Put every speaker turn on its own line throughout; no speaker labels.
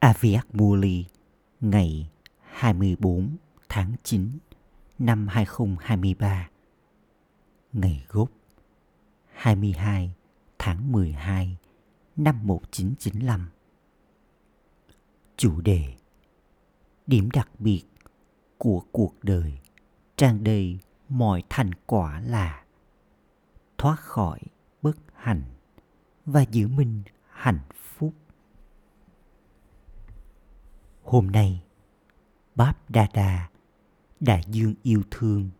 Aviak Muli, ngày 24 tháng 9 năm 2023 Ngày gốc 22 tháng 12 năm 1995 Chủ đề, Điểm đặc biệt của cuộc đời trang đầy mọi thành quả là thoát khỏi bất hạnh và giữ mình hạnh phúc. Hôm nay, Báp Đa Đa, Đại Dương yêu thương,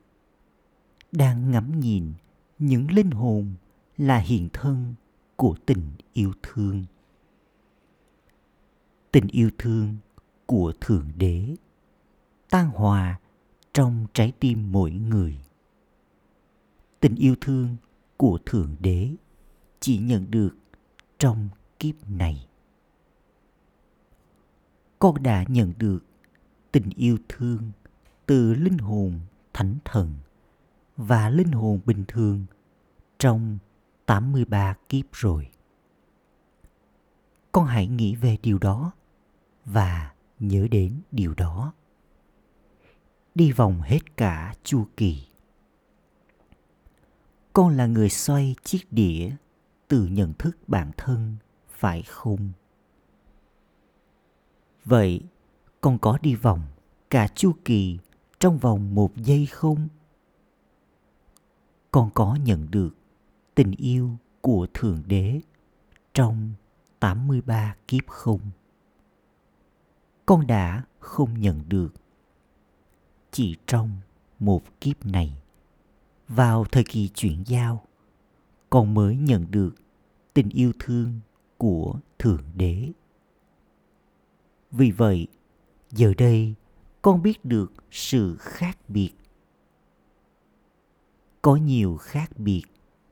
đang ngắm nhìn những linh hồn là hiện thân của tình yêu thương. Tình yêu thương của Thượng Đế tan hòa trong trái tim mỗi người. Tình yêu thương của Thượng Đế chỉ nhận được trong kiếp này. Con đã nhận được tình yêu thương từ linh hồn thánh thần và linh hồn bình thường trong 83 kiếp rồi. Con hãy nghĩ về điều đó và nhớ đến điều đó. Đi vòng hết cả chu kỳ. Con là người xoay chiếc đĩa từ nhận thức bản thân, phải không? Vậy, con có đi vòng cả chu kỳ trong vòng một giây không? Con có nhận được tình yêu của Thượng Đế trong 83 kiếp không? Con đã không nhận được. Chỉ trong một kiếp này, vào thời kỳ chuyển giao, con mới nhận được tình yêu thương của Thượng Đế. Vì vậy, giờ đây con biết được sự khác biệt. Có nhiều khác biệt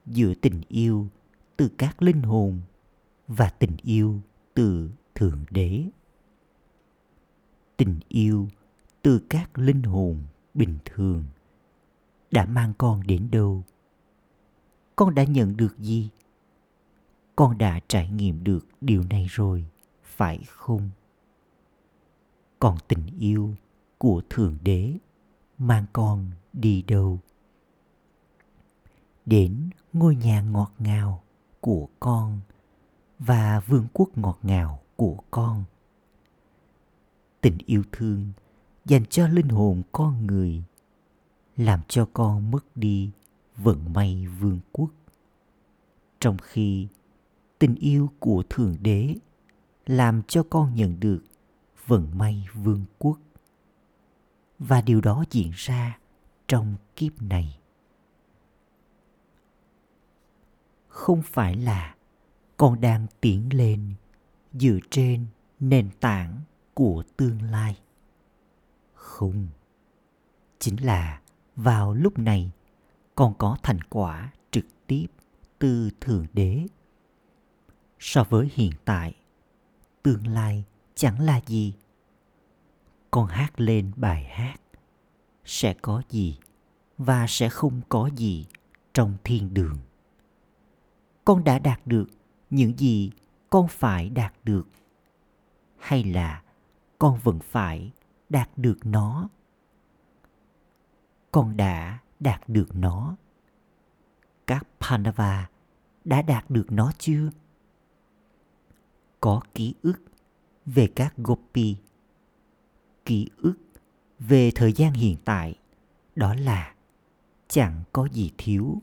giữa tình yêu từ các linh hồn và tình yêu từ Thượng Đế. Tình yêu từ các linh hồn bình thường đã mang con đến đâu? Con đã nhận được gì? Con đã trải nghiệm được điều này rồi, phải không? Còn tình yêu của thượng đế mang con đi đâu? Đến ngôi nhà ngọt ngào của con và vương quốc ngọt ngào của con. Tình yêu thương dành cho linh hồn con người, làm cho con mất đi vận may vương quốc. Trong khi tình yêu của thượng đế làm cho con nhận được vận may vương quốc. Và điều đó diễn ra trong kiếp này. Không phải là con đang tiến lên dựa trên nền tảng của tương lai. Không, chính là vào lúc này con có thành quả trực tiếp từ thượng đế. So với hiện tại, tương lai chẳng là gì. Con hát lên bài hát, sẽ có gì và sẽ không có gì trong thiên đường. Con đã đạt được những gì con phải đạt được, hay là con vẫn phải đạt được nó? Con đã đạt được nó. Các pandava đã đạt được nó chưa? Có ký ức về các Gopi. Ký ức về thời gian hiện tại đó là chẳng có gì thiếu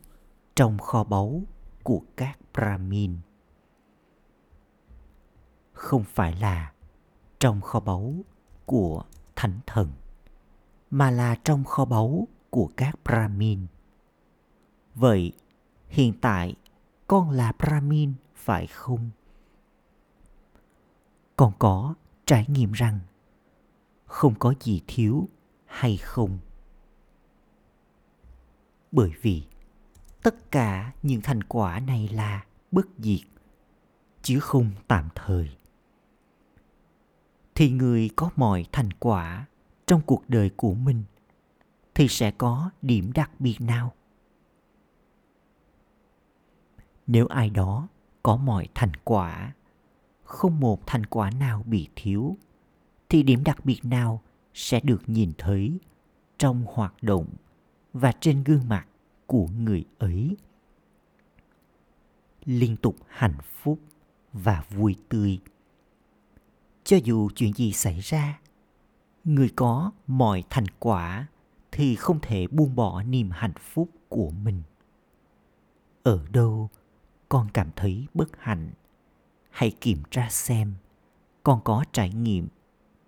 trong kho báu của các Brahmin. Không phải là trong kho báu của thánh thần, mà là trong kho báu của các Brahmin. Vậy, hiện tại con là Brahmin phải không? Còn có trải nghiệm rằng không có gì thiếu hay không. Bởi vì tất cả những thành quả này là bất diệt, chứ không tạm thời. Thì người có mọi thành quả trong cuộc đời của mình thì sẽ có điểm đặc biệt nào? Nếu ai đó có mọi thành quả không một thành quả nào bị thiếu, thì điểm đặc biệt nào sẽ được nhìn thấy trong hoạt động và trên gương mặt của người ấy. Liên tục hạnh phúc và vui tươi. Cho dù chuyện gì xảy ra, người có mọi thành quả thì không thể buông bỏ niềm hạnh phúc của mình. Ở đâu con cảm thấy bất hạnh? Hãy kiểm tra xem con có trải nghiệm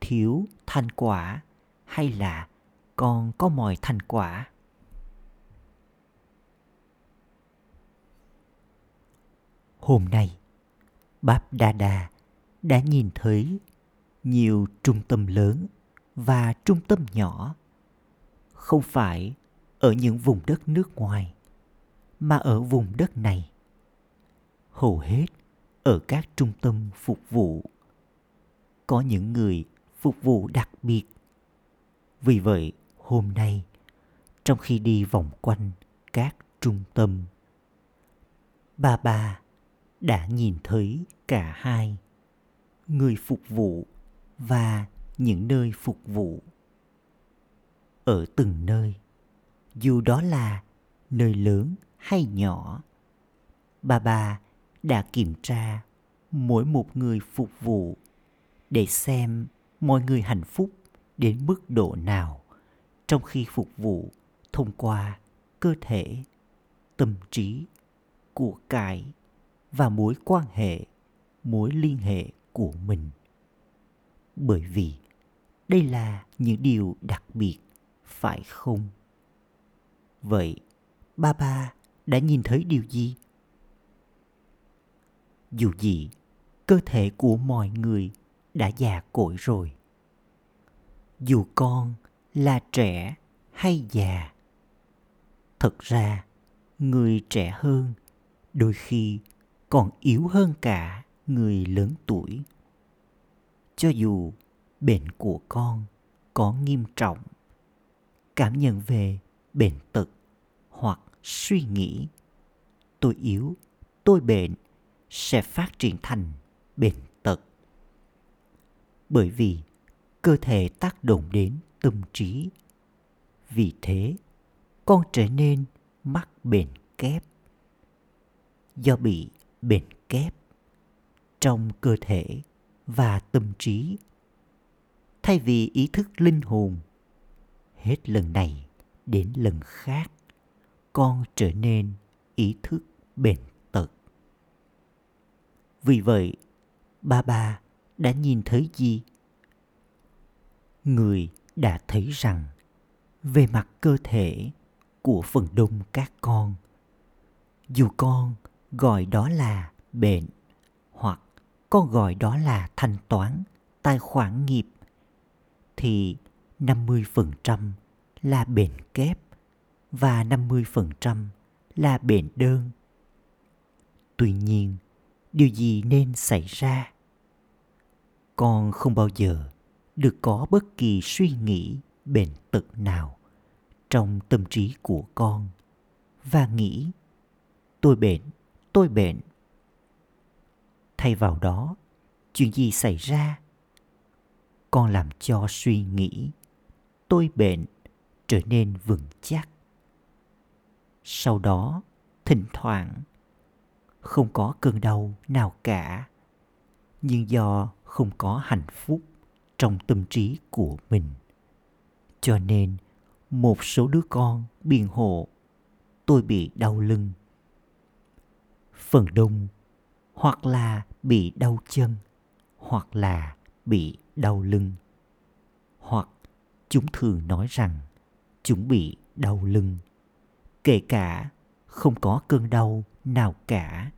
thiếu thành quả hay là con có mọi thành quả. Hôm nay, báp đa đa đã nhìn thấy nhiều trung tâm lớn và trung tâm nhỏ, không phải ở những vùng đất nước ngoài, mà ở vùng đất này. Hầu hết ở các trung tâm phục vụ. Có những người phục vụ đặc biệt. Vì vậy, hôm nay, trong khi đi vòng quanh các trung tâm, bà bà đã nhìn thấy cả hai người phục vụ và những nơi phục vụ. Ở từng nơi, dù đó là nơi lớn hay nhỏ, bà bà đã kiểm tra mỗi một người phục vụ để xem mọi người hạnh phúc đến mức độ nào trong khi phục vụ thông qua cơ thể, tâm trí của cải và mối quan hệ, mối liên hệ của mình. Bởi vì đây là những điều đặc biệt, phải không? Vậy, ba ba đã nhìn thấy điều gì? Dù gì, cơ thể của mọi người đã già cỗi rồi. Dù con là trẻ hay già, thật ra người trẻ hơn đôi khi còn yếu hơn cả người lớn tuổi. Cho dù bệnh của con có nghiêm trọng, cảm nhận về bệnh tật hoặc suy nghĩ, tôi yếu, tôi bệnh sẽ phát triển thành bệnh tật. Bởi vì cơ thể tác động đến tâm trí. Vì thế, con trở nên mắc bệnh kép. Do bị bệnh kép trong cơ thể và tâm trí. Thay vì ý thức linh hồn, hết lần này đến lần khác, con trở nên ý thức bền vì vậy ba ba đã nhìn thấy gì người đã thấy rằng về mặt cơ thể của phần đông các con dù con gọi đó là bệnh hoặc con gọi đó là thanh toán tài khoản nghiệp thì 50% là bệnh kép và 50% là bệnh đơn. Tuy nhiên, điều gì nên xảy ra? Con không bao giờ được có bất kỳ suy nghĩ bệnh tật nào trong tâm trí của con và nghĩ tôi bệnh, tôi bệnh. Thay vào đó, chuyện gì xảy ra? Con làm cho suy nghĩ tôi bệnh trở nên vững chắc. Sau đó, thỉnh thoảng, không có cơn đau nào cả, nhưng do không có hạnh phúc trong tâm trí của mình. Cho nên, một số đứa con biện hộ tôi bị đau lưng. Phần đông hoặc là bị đau chân hoặc là bị đau lưng hoặc chúng thường nói rằng chúng bị đau lưng kể cả không có cơn đau nào cả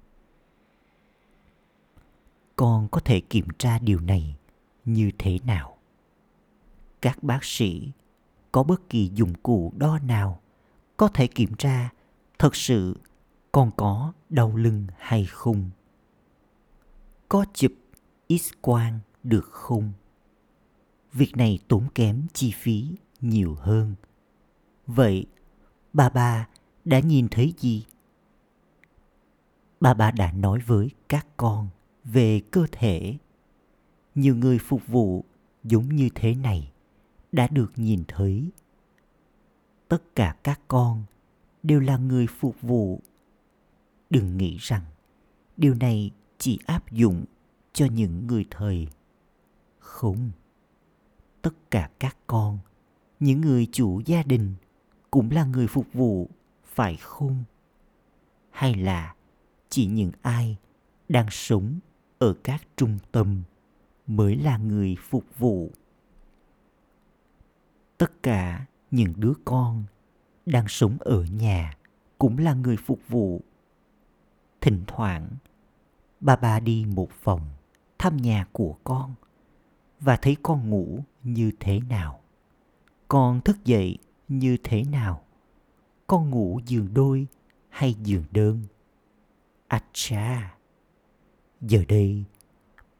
con có thể kiểm tra điều này như thế nào? Các bác sĩ có bất kỳ dụng cụ đo nào có thể kiểm tra thật sự con có đau lưng hay không? Có chụp x quang được không? Việc này tốn kém chi phí nhiều hơn. Vậy bà bà đã nhìn thấy gì? Bà bà đã nói với các con về cơ thể. Nhiều người phục vụ giống như thế này đã được nhìn thấy. Tất cả các con đều là người phục vụ. Đừng nghĩ rằng điều này chỉ áp dụng cho những người thầy không. Tất cả các con, những người chủ gia đình cũng là người phục vụ, phải không? Hay là chỉ những ai đang sống ở các trung tâm mới là người phục vụ. Tất cả những đứa con đang sống ở nhà cũng là người phục vụ. Thỉnh thoảng, ba ba đi một vòng thăm nhà của con và thấy con ngủ như thế nào. Con thức dậy như thế nào? Con ngủ giường đôi hay giường đơn? À cha giờ đây,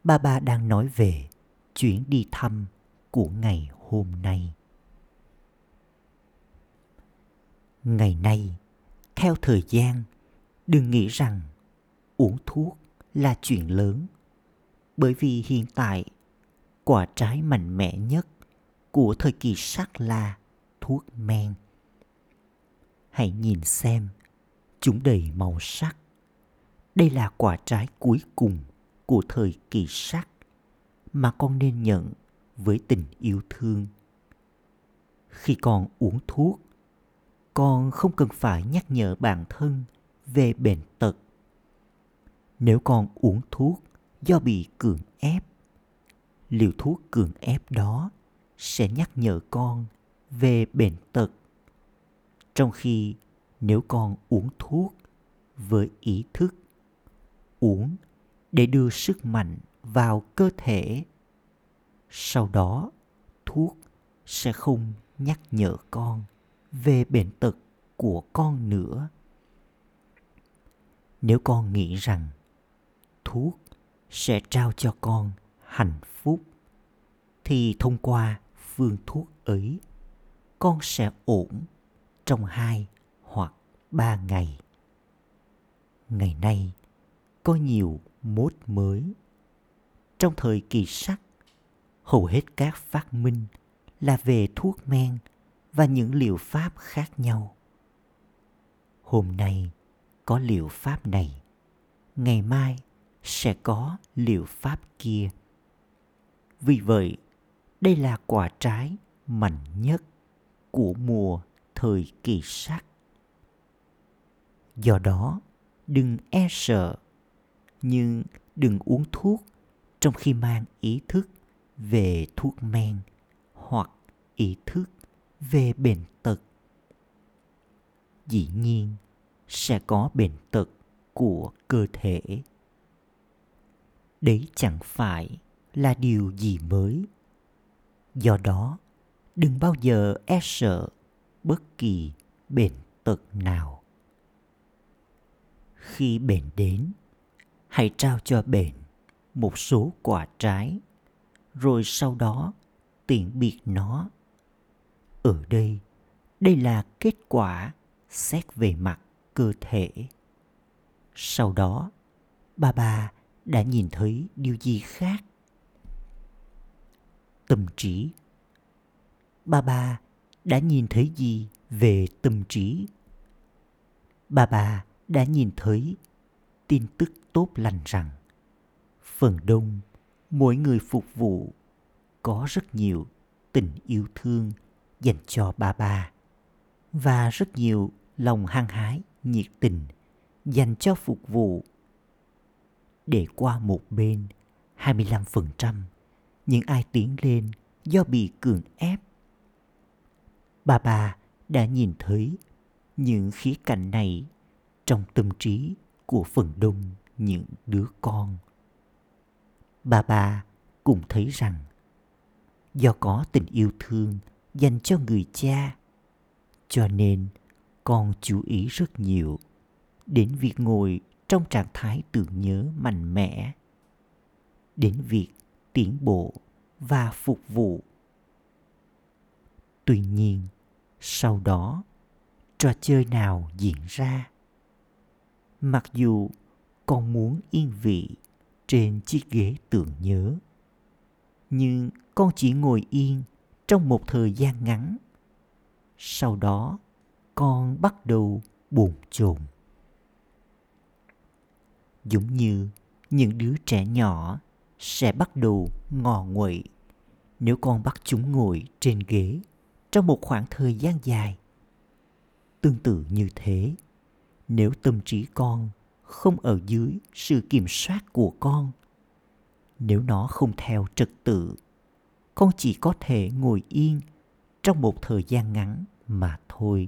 ba ba đang nói về chuyến đi thăm của ngày hôm nay. Ngày nay, theo thời gian, đừng nghĩ rằng uống thuốc là chuyện lớn, bởi vì hiện tại, quả trái mạnh mẽ nhất của thời kỳ sắc là thuốc men. Hãy nhìn xem chúng đầy màu sắc đây là quả trái cuối cùng của thời kỳ sắc mà con nên nhận với tình yêu thương. Khi con uống thuốc, con không cần phải nhắc nhở bản thân về bệnh tật. Nếu con uống thuốc do bị cường ép, liều thuốc cường ép đó sẽ nhắc nhở con về bệnh tật. Trong khi nếu con uống thuốc với ý thức uống để đưa sức mạnh vào cơ thể. Sau đó, thuốc sẽ không nhắc nhở con về bệnh tật của con nữa. Nếu con nghĩ rằng thuốc sẽ trao cho con hạnh phúc, thì thông qua phương thuốc ấy, con sẽ ổn trong hai hoặc ba ngày. Ngày nay có nhiều mốt mới. Trong thời kỳ sắc hầu hết các phát minh là về thuốc men và những liệu pháp khác nhau. Hôm nay có liệu pháp này, ngày mai sẽ có liệu pháp kia. Vì vậy, đây là quả trái mạnh nhất của mùa thời kỳ sắc do đó, đừng e sợ nhưng đừng uống thuốc trong khi mang ý thức về thuốc men hoặc ý thức về bệnh tật. Dĩ nhiên sẽ có bệnh tật của cơ thể. Đấy chẳng phải là điều gì mới. Do đó, đừng bao giờ e sợ bất kỳ bệnh tật nào. Khi bệnh đến hãy trao cho bệnh một số quả trái, rồi sau đó tiện biệt nó. Ở đây đây là kết quả xét về mặt cơ thể. Sau đó bà bà đã nhìn thấy điều gì khác? Tâm trí. Bà bà đã nhìn thấy gì về tâm trí? Bà bà đã nhìn thấy tin tức tốt lành rằng, phần đông mỗi người phục vụ có rất nhiều tình yêu thương dành cho bà bà và rất nhiều lòng hăng hái, nhiệt tình dành cho phục vụ để qua một bên 25% những ai tiến lên do bị cường ép. Bà bà đã nhìn thấy những khía cạnh này trong tâm trí của phần đông những đứa con. Bà bà cũng thấy rằng, do có tình yêu thương dành cho người cha, cho nên con chú ý rất nhiều đến việc ngồi trong trạng thái tưởng nhớ mạnh mẽ, đến việc tiến bộ và phục vụ tuy nhiên, sau đó, trò chơi nào diễn ra mặc dù con muốn yên vị trên chiếc ghế tưởng nhớ, nhưng con chỉ ngồi yên trong một thời gian ngắn. Sau đó, con bắt đầu buồn chồn. Giống như những đứa trẻ nhỏ sẽ bắt đầu ngò nguậy nếu con bắt chúng ngồi trên ghế trong một khoảng thời gian dài. Tương tự như thế nếu tâm trí con không ở dưới sự kiểm soát của con, nếu nó không theo trật tự, con chỉ có thể ngồi yên trong một thời gian ngắn mà thôi.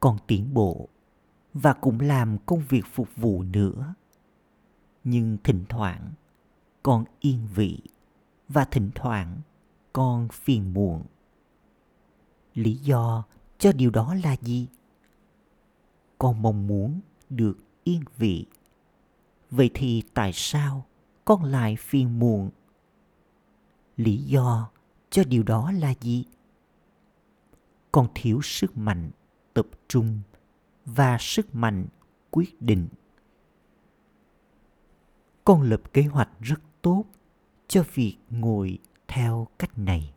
Con tiến bộ và cũng làm công việc phục vụ nữa, nhưng thỉnh thoảng con yên vị và thỉnh thoảng con phiền muộn. Lý do cho điều đó là gì? Con mong muốn được yên vị. Vậy thì tại sao con lại phiền muộn? Lý do cho điều đó là gì? Con thiếu sức mạnh tập trung và sức mạnh quyết định. Con lập kế hoạch rất tốt cho việc ngồi theo cách này.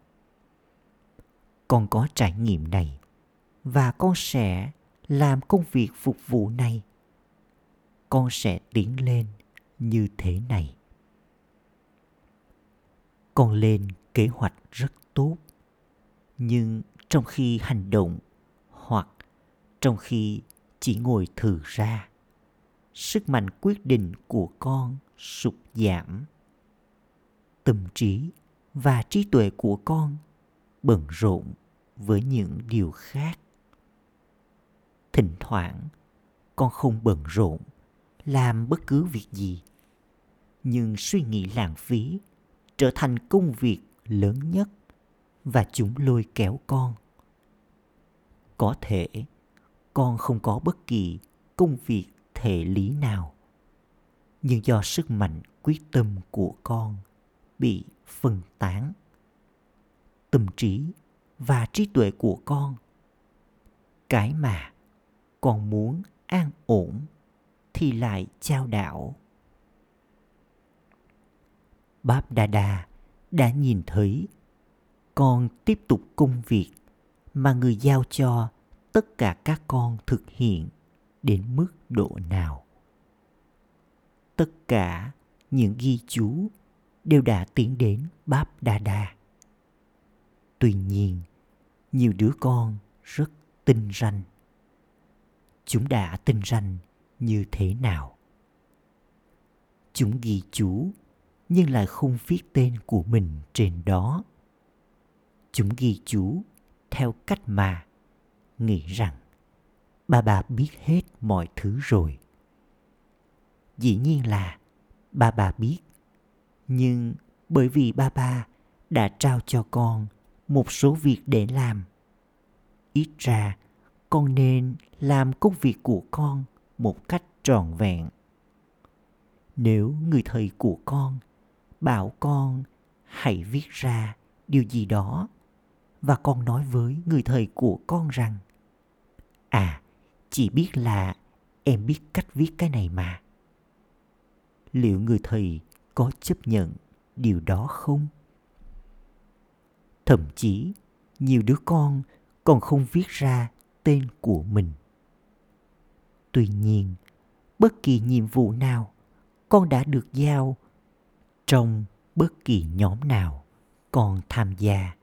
Con có trải nghiệm này và con sẽ làm công việc phục vụ này, con sẽ tiến lên như thế này. Con lên kế hoạch rất tốt, nhưng trong khi hành động hoặc trong khi chỉ ngồi thử ra, sức mạnh quyết định của con sụt giảm. Tâm trí và trí tuệ của con bận rộn với những điều khác thỉnh thoảng, con không bận rộn, làm bất cứ việc gì. Nhưng suy nghĩ lãng phí trở thành công việc lớn nhất và chúng lôi kéo con. Có thể con không có bất kỳ công việc thể lý nào, nhưng do sức mạnh, quyết tâm của con bị phân tán, tâm trí và trí tuệ của con cái mà còn muốn an ổn thì lại trao đảo. Báp đa đa đã nhìn thấy con tiếp tục công việc mà người giao cho tất cả các con thực hiện đến mức độ nào. Tất cả những ghi chú đều đã tiến đến báp đa đa. Tuy nhiên, nhiều đứa con rất tinh ranh chúng đã tinh ranh như thế nào. Chúng ghi chú, nhưng lại không viết tên của mình trên đó. Chúng ghi chú theo cách mà nghĩ rằng bà bà biết hết mọi thứ rồi. Dĩ nhiên là bà bà biết, nhưng bởi vì ba ba đã trao cho con một số việc để làm, ít ra con nên làm công việc của con một cách trọn vẹn. Nếu người thầy của con bảo con hãy viết ra điều gì đó và con nói với người thầy của con rằng à chỉ biết là em biết cách viết cái này mà. Liệu người thầy có chấp nhận điều đó không? Thậm chí, nhiều đứa con còn không viết ra tên của mình. Tuy nhiên, bất kỳ nhiệm vụ nào con đã được giao trong bất kỳ nhóm nào con tham gia.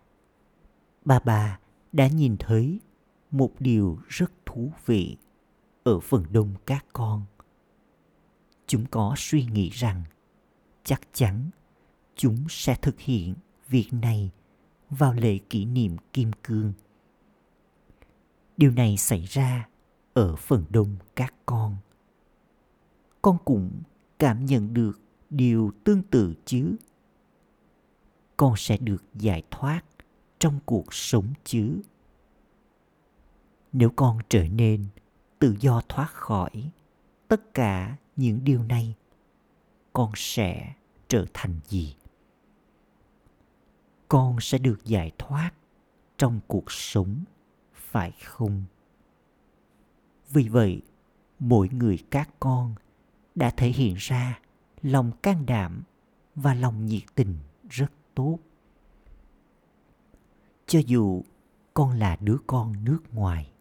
Bà bà đã nhìn thấy một điều rất thú vị ở phần đông các con. Chúng có suy nghĩ rằng chắc chắn chúng sẽ thực hiện việc này vào lễ kỷ niệm kim cương điều này xảy ra ở phần đông các con. Con cũng cảm nhận được điều tương tự chứ. Con sẽ được giải thoát trong cuộc sống chứ. Nếu con trở nên tự do thoát khỏi tất cả những điều này, con sẽ trở thành gì? Con sẽ được giải thoát trong cuộc sống phải không vì vậy, mỗi người các con đã thể hiện ra lòng can đảm và lòng nhiệt tình rất tốt cho dù con là đứa con nước ngoài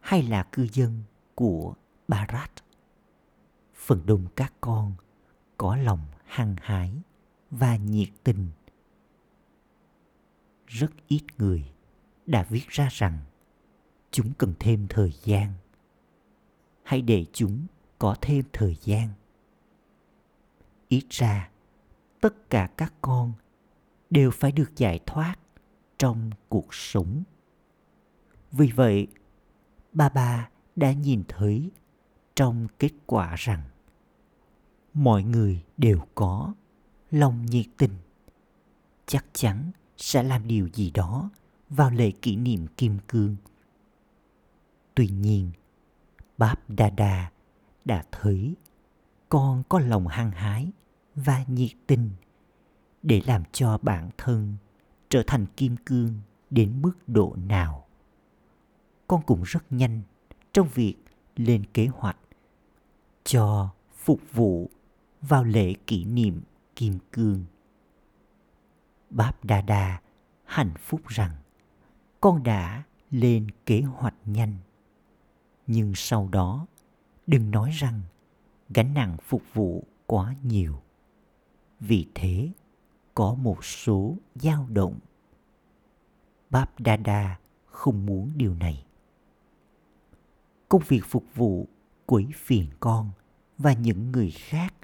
hay là cư dân của Barat. Phần đông các con có lòng hăng hái và nhiệt tình. Rất ít người đã viết ra rằng chúng cần thêm thời gian. Hãy để chúng có thêm thời gian. Ít ra, tất cả các con đều phải được giải thoát trong cuộc sống. Vì vậy, ba ba đã nhìn thấy trong kết quả rằng mọi người đều có lòng nhiệt tình chắc chắn sẽ làm điều gì đó vào lễ kỷ niệm kim cương tuy nhiên báp đa đa đã thấy con có lòng hăng hái và nhiệt tình để làm cho bản thân trở thành kim cương đến mức độ nào con cũng rất nhanh trong việc lên kế hoạch cho phục vụ vào lễ kỷ niệm kim cương. Báp Đa Đa hạnh phúc rằng con đã lên kế hoạch nhanh. Nhưng sau đó, đừng nói rằng gánh nặng phục vụ quá nhiều. Vì thế, có một số dao động. bab dada không muốn điều này. Công việc phục vụ quấy phiền con và những người khác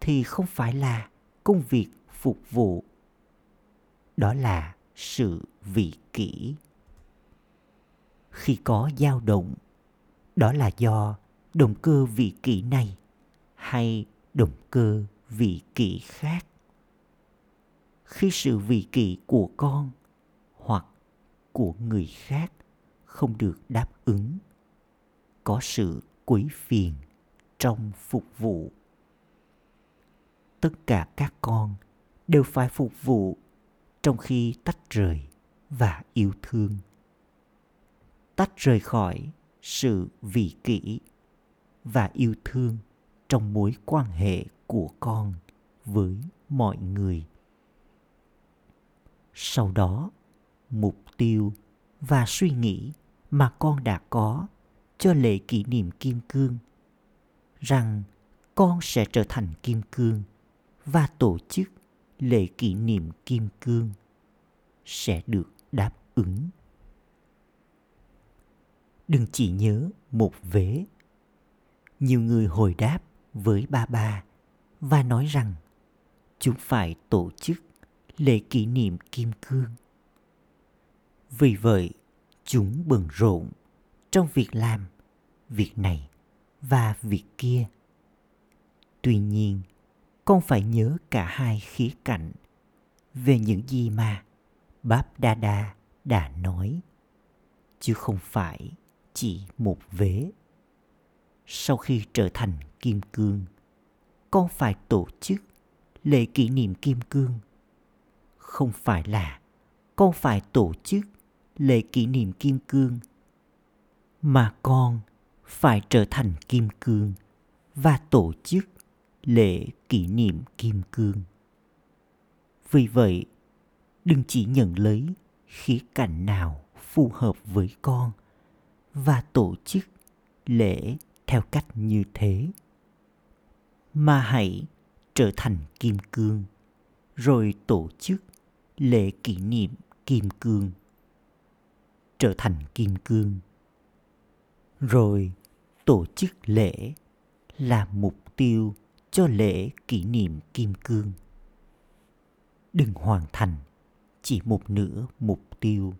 thì không phải là công việc phục vụ đó là sự vị kỷ khi có dao động đó là do động cơ vị kỷ này hay động cơ vị kỷ khác. Khi sự vị kỷ của con hoặc của người khác không được đáp ứng, có sự quấy phiền trong phục vụ. Tất cả các con đều phải phục vụ trong khi tách rời và yêu thương. Tách rời khỏi sự vị kỷ và yêu thương trong mối quan hệ của con với mọi người. Sau đó, mục tiêu và suy nghĩ mà con đã có cho lễ kỷ niệm kim cương, rằng con sẽ trở thành kim cương và tổ chức lễ kỷ niệm kim cương, sẽ được đáp ứng đừng chỉ nhớ một vế. Nhiều người hồi đáp với ba ba và nói rằng chúng phải tổ chức lễ kỷ niệm kim cương. Vì vậy, chúng bận rộn trong việc làm, việc này và việc kia. Tuy nhiên, con phải nhớ cả hai khía cạnh về những gì mà báp đa đa đã nói, chứ không phải chỉ một vế sau khi trở thành kim cương con phải tổ chức lễ kỷ niệm kim cương không phải là con phải tổ chức lễ kỷ niệm kim cương mà con phải trở thành kim cương và tổ chức lễ kỷ niệm kim cương. Vì vậy, đừng chỉ nhận lấy khía cạnh nào phù hợp với con và tổ chức lễ theo cách như thế. Mà hãy trở thành kim cương, rồi tổ chức lễ kỷ niệm kim cương. Trở thành kim cương, rồi tổ chức lễ là mục tiêu cho lễ kỷ niệm kim cương. Đừng hoàn thành chỉ một nửa mục tiêu,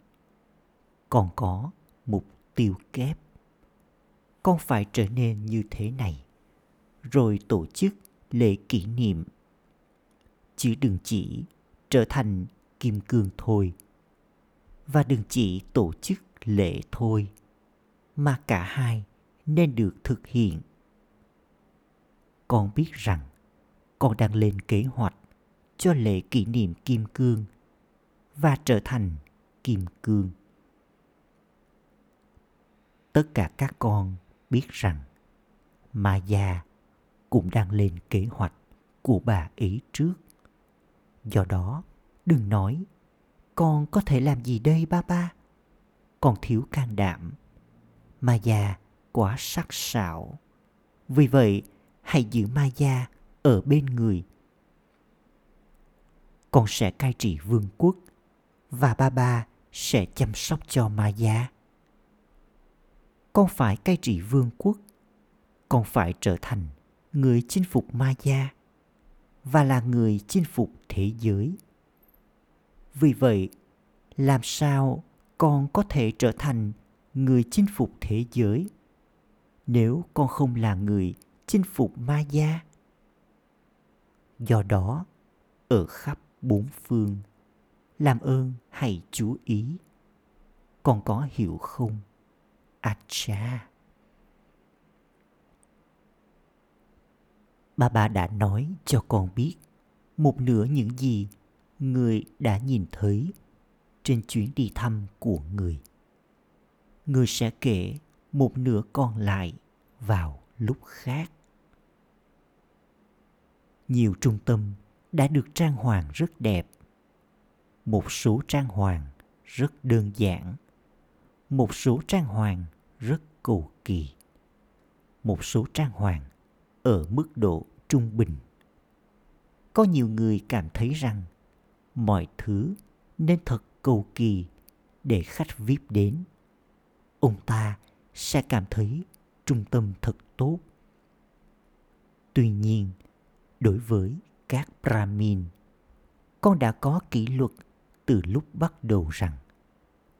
còn có mục tiêu kép. Con phải trở nên như thế này. Rồi tổ chức lễ kỷ niệm. Chứ đừng chỉ trở thành kim cương thôi. Và đừng chỉ tổ chức lễ thôi, mà cả hai nên được thực hiện. Con biết rằng con đang lên kế hoạch cho lễ kỷ niệm kim cương và trở thành kim cương tất cả các con biết rằng ma cũng đang lên kế hoạch của bà ấy trước. Do đó, đừng nói, con có thể làm gì đây ba ba? Con thiếu can đảm. Ma già quá sắc sảo. Vì vậy, hãy giữ ma già ở bên người. Con sẽ cai trị vương quốc và ba ba sẽ chăm sóc cho ma già. Con phải cai trị vương quốc. Con phải trở thành người chinh phục ma gia và là người chinh phục thế giới. Vì vậy, làm sao con có thể trở thành người chinh phục thế giới nếu con không là người chinh phục ma gia? Do đó, ở khắp bốn phương, làm ơn hãy chú ý. Con có hiểu không? À cha! Bà bà đã nói cho con biết một nửa những gì người đã nhìn thấy trên chuyến đi thăm của người. Người sẽ kể một nửa còn lại vào lúc khác. Nhiều trung tâm đã được trang hoàng rất đẹp. Một số trang hoàng rất đơn giản. Một số trang hoàng rất cầu kỳ. Một số trang hoàng ở mức độ trung bình. Có nhiều người cảm thấy rằng mọi thứ nên thật cầu kỳ để khách vip đến. Ông ta sẽ cảm thấy trung tâm thật tốt. Tuy nhiên, đối với các brahmin, con đã có kỷ luật từ lúc bắt đầu rằng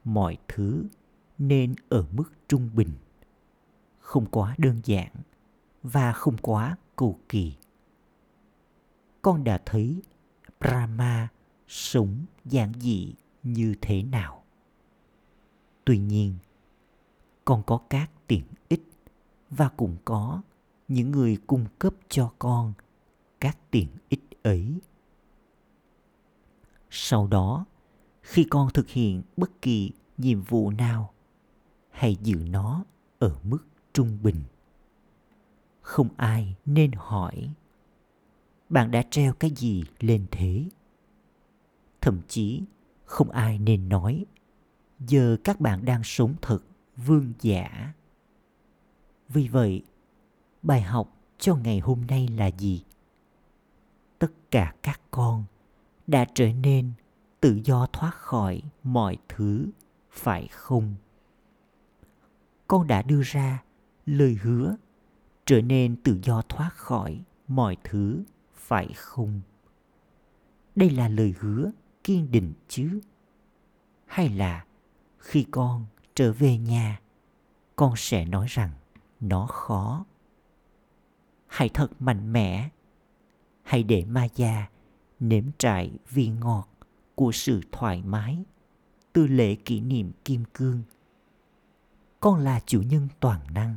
mọi thứ nên ở mức trung bình không quá đơn giản và không quá cầu kỳ. Con đã thấy Brahma sống giản dị như thế nào. Tuy nhiên, con có các tiện ích và cũng có những người cung cấp cho con các tiện ích ấy. Sau đó, khi con thực hiện bất kỳ nhiệm vụ nào, hãy giữ nó ở mức trung bình? Không ai nên hỏi. Bạn đã treo cái gì lên thế? Thậm chí, không ai nên nói, giờ các bạn đang sống thật, vương giả. Vì vậy, bài học cho ngày hôm nay là gì? Tất cả các con đã trở nên tự do thoát khỏi mọi thứ, phải không? Con đã đưa ra lời hứa trở nên tự do thoát khỏi mọi thứ, phải không? Đây là lời hứa kiên định chứ? Hay là khi con trở về nhà, con sẽ nói rằng nó khó? Hãy thật mạnh mẽ, hãy để ma già nếm trải vị ngọt của sự thoải mái từ lễ kỷ niệm kim cương con là chủ nhân toàn năng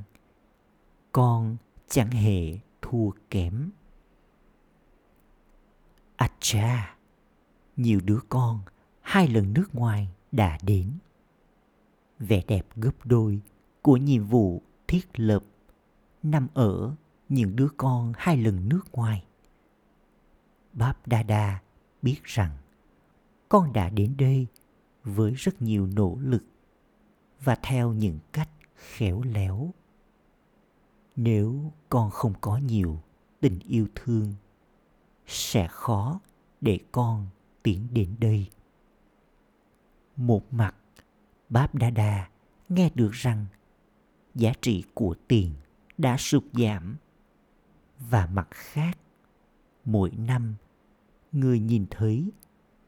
con chẳng hề thua kém. À cha, nhiều đứa con hai lần nước ngoài đã đến. Vẻ đẹp gấp đôi của nhiệm vụ thiết lập nằm ở những đứa con hai lần nước ngoài. Báp Đa Đa biết rằng con đã đến đây với rất nhiều nỗ lực và theo những cách khéo léo. Nếu con không có nhiều tình yêu thương, sẽ khó để con tiến đến đây. Một mặt, báp đa đa nghe được rằng giá trị của tiền đã sụt giảm. Và mặt khác, mỗi năm, người nhìn thấy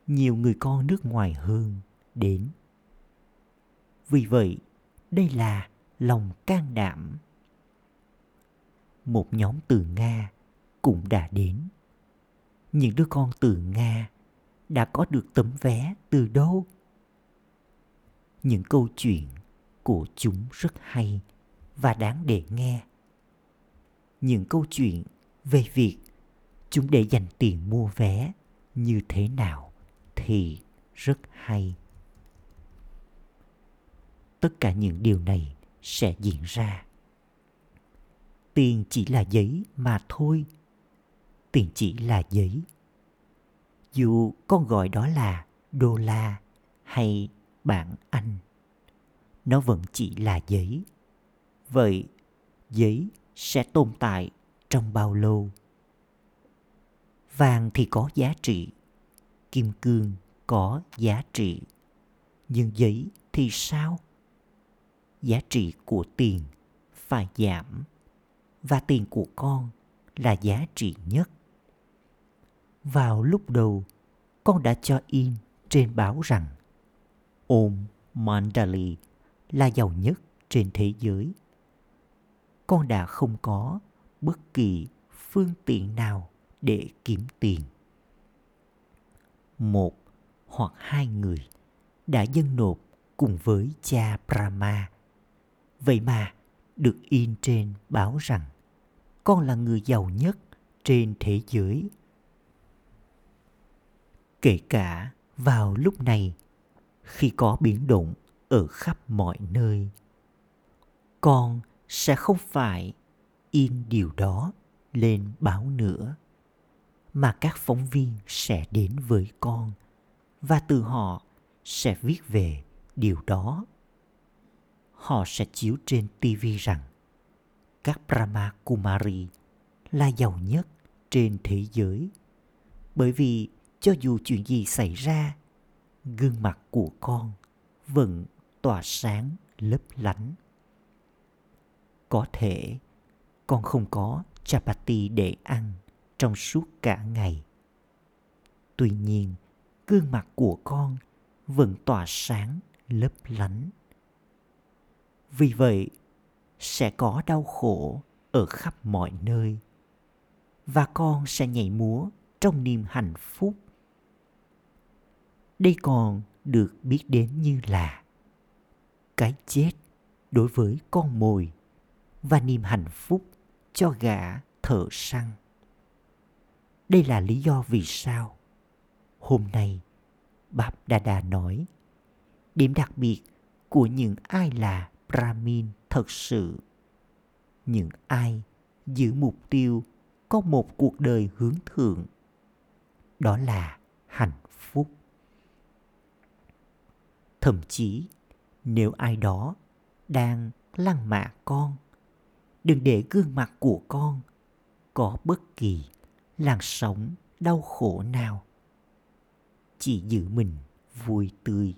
nhiều người con nước ngoài hơn đến vì vậy, đây là lòng can đảm một nhóm từ Nga cũng đã đến. Những đứa con từ Nga đã có được tấm vé từ đâu? Những câu chuyện của chúng rất hay và đáng để nghe. Những câu chuyện về việc chúng để dành tiền mua vé như thế nào thì rất hay. Tất cả những điều này sẽ diễn ra. Tiền chỉ là giấy mà thôi. Tiền chỉ là giấy. Dù con gọi đó là đô la hay bảng anh, nó vẫn chỉ là giấy. Vậy giấy sẽ tồn tại trong bao lâu? Vàng thì có giá trị, kim cương có giá trị. Nhưng giấy thì sao? Giá trị của tiền phải giảm và tiền của con là giá trị nhất vào lúc đầu, con đã cho in trên báo rằng Om Mandali là giàu nhất trên thế giới. Con đã không có bất kỳ phương tiện nào để kiếm tiền. Một hoặc hai người đã dâng nộp cùng với cha Brahma. Vậy mà, được in trên báo rằng, con là người giàu nhất trên thế giới. Kể cả vào lúc này, khi có biến động ở khắp mọi nơi, con sẽ không phải in điều đó lên báo nữa, mà các phóng viên sẽ đến với con và từ họ sẽ viết về điều đó họ sẽ chiếu trên tv rằng các brahma kumari là giàu nhất trên thế giới. Bởi vì cho dù chuyện gì xảy ra, gương mặt của con vẫn tỏa sáng lấp lánh. Có thể con không có chapati để ăn trong suốt cả ngày. Tuy nhiên, gương mặt của con vẫn tỏa sáng lấp lánh vì vậy, sẽ có đau khổ ở khắp mọi nơi, và con sẽ nhảy múa trong niềm hạnh phúc. Đây còn được biết đến như là cái chết đối với con mồi và niềm hạnh phúc cho gã thợ săn. Đây là lý do vì sao hôm nay bap đà nói, điểm đặc biệt của những ai là brahmin thật sự. Những ai giữ mục tiêu có một cuộc đời hướng thượng, đó là hạnh phúc. Thậm chí, nếu ai đó đang lăng mạ con, đừng để gương mặt của con có bất kỳ làn sóng đau khổ nào. Chỉ giữ mình vui tươi.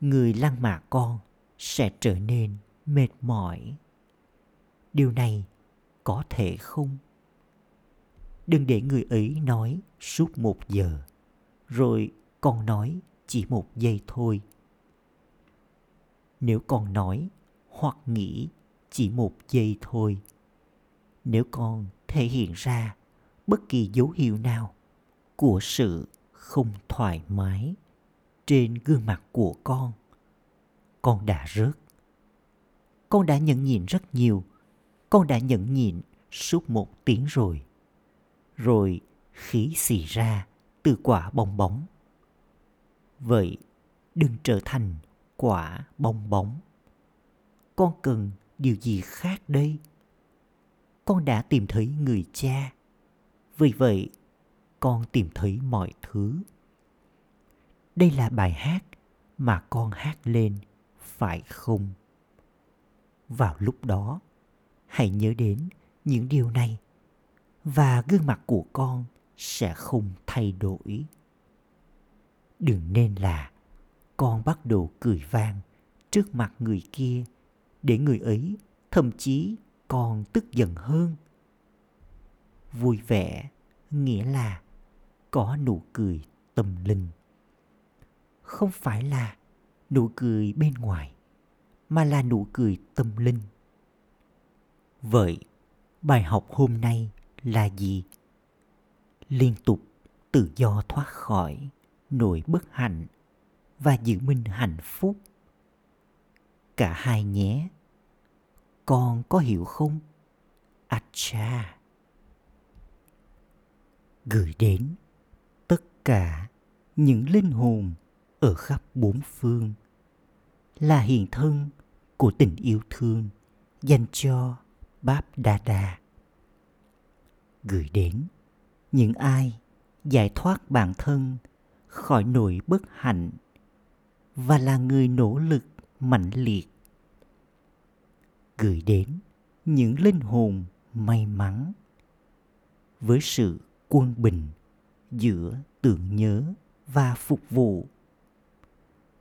Người lăng mạ con sẽ trở nên mệt mỏi. Điều này có thể không? Đừng để người ấy nói suốt một giờ, rồi con nói chỉ một giây thôi. Nếu con nói hoặc nghĩ chỉ một giây thôi, nếu con thể hiện ra bất kỳ dấu hiệu nào của sự không thoải mái trên gương mặt của con con đã rớt. Con đã nhận nhịn rất nhiều. Con đã nhận nhịn suốt một tiếng rồi. Rồi khí xì ra từ quả bong bóng. Vậy đừng trở thành quả bong bóng. Con cần điều gì khác đây? Con đã tìm thấy người cha. Vì vậy, con tìm thấy mọi thứ. Đây là bài hát mà con hát lên phải không? Vào lúc đó, hãy nhớ đến những điều này và gương mặt của con sẽ không thay đổi. Đừng nên là con bắt đầu cười vang trước mặt người kia để người ấy thậm chí còn tức giận hơn. Vui vẻ nghĩa là có nụ cười tâm linh. Không phải là nụ cười bên ngoài, mà là nụ cười tâm linh. Vậy, bài học hôm nay là gì? Liên tục tự do thoát khỏi nỗi bất hạnh và giữ mình hạnh phúc. Cả hai nhé. Con có hiểu không? Acha. Gửi đến tất cả những linh hồn ở khắp bốn phương, là hiện thân của tình yêu thương dành cho Báp Đa Đa. Gửi đến những ai giải thoát bản thân khỏi nỗi bất hạnh và là người nỗ lực mạnh liệt. Gửi đến những linh hồn may mắn với sự quân bình giữa tưởng nhớ và phục vụ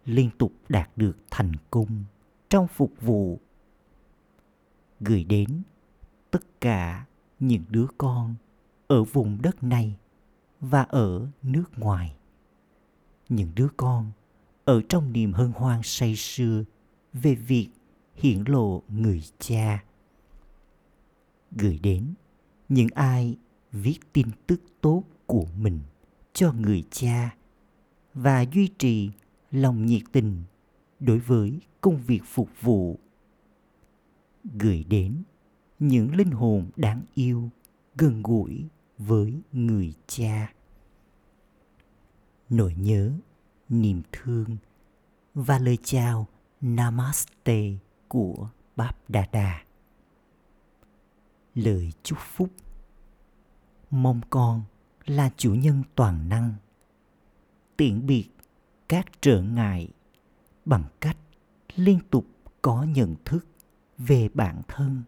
liên tục đạt được thành công trong phục vụ. Gửi đến tất cả những đứa con ở vùng đất này và ở nước ngoài. Những đứa con ở trong niềm hân hoan say sưa về việc hiển lộ người cha. Gửi đến những ai viết tin tức tốt của mình cho người cha và duy trì lòng nhiệt tình đối với công việc phục vụ. Gửi đến những linh hồn đáng yêu, gần gũi với người cha. Nỗi nhớ, niềm thương và lời chào namaste của báp đà đà lời chúc phúc. Mong con là chủ nhân toàn năng. Tiễn biệt các trở ngại bằng cách liên tục có nhận thức về bản thân.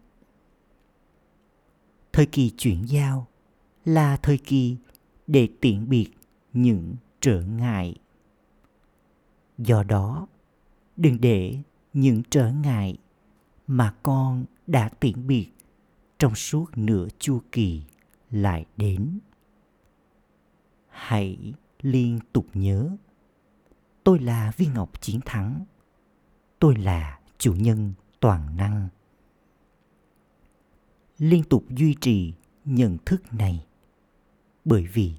Thời kỳ chuyển giao là thời kỳ để tiện biệt những trở ngại. Do đó, đừng để những trở ngại mà con đã tiễn biệt trong suốt nửa chu kỳ lại đến. Hãy liên tục nhớ tôi là viên ngọc chiến thắng. Tôi là chủ nhân toàn năng. Liên tục duy trì nhận thức này, bởi vì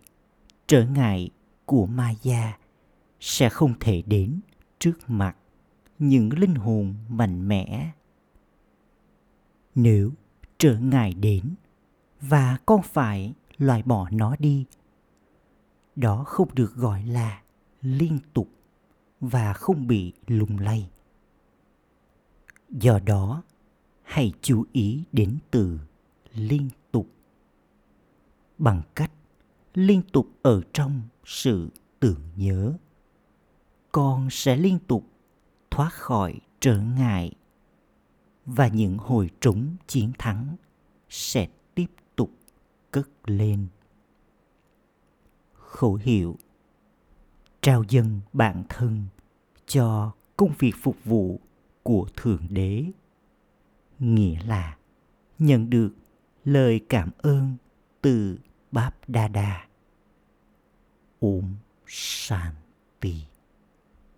trở ngại của ma gia sẽ không thể đến trước mặt những linh hồn mạnh mẽ. Nếu trở ngại đến và con phải loại bỏ nó đi, đó không được gọi là liên tục và không bị lung lay. Do đó, hãy chú ý đến từ liên tục. Bằng cách liên tục ở trong sự tưởng nhớ, con sẽ liên tục thoát khỏi trở ngại và những hồi trúng chiến thắng sẽ tiếp tục cất lên. Khẩu hiệu, trao dân bản thân cho công việc phục vụ của thượng đế. Nghĩa là nhận được lời cảm ơn từ báp đa đa. Ôm shanti.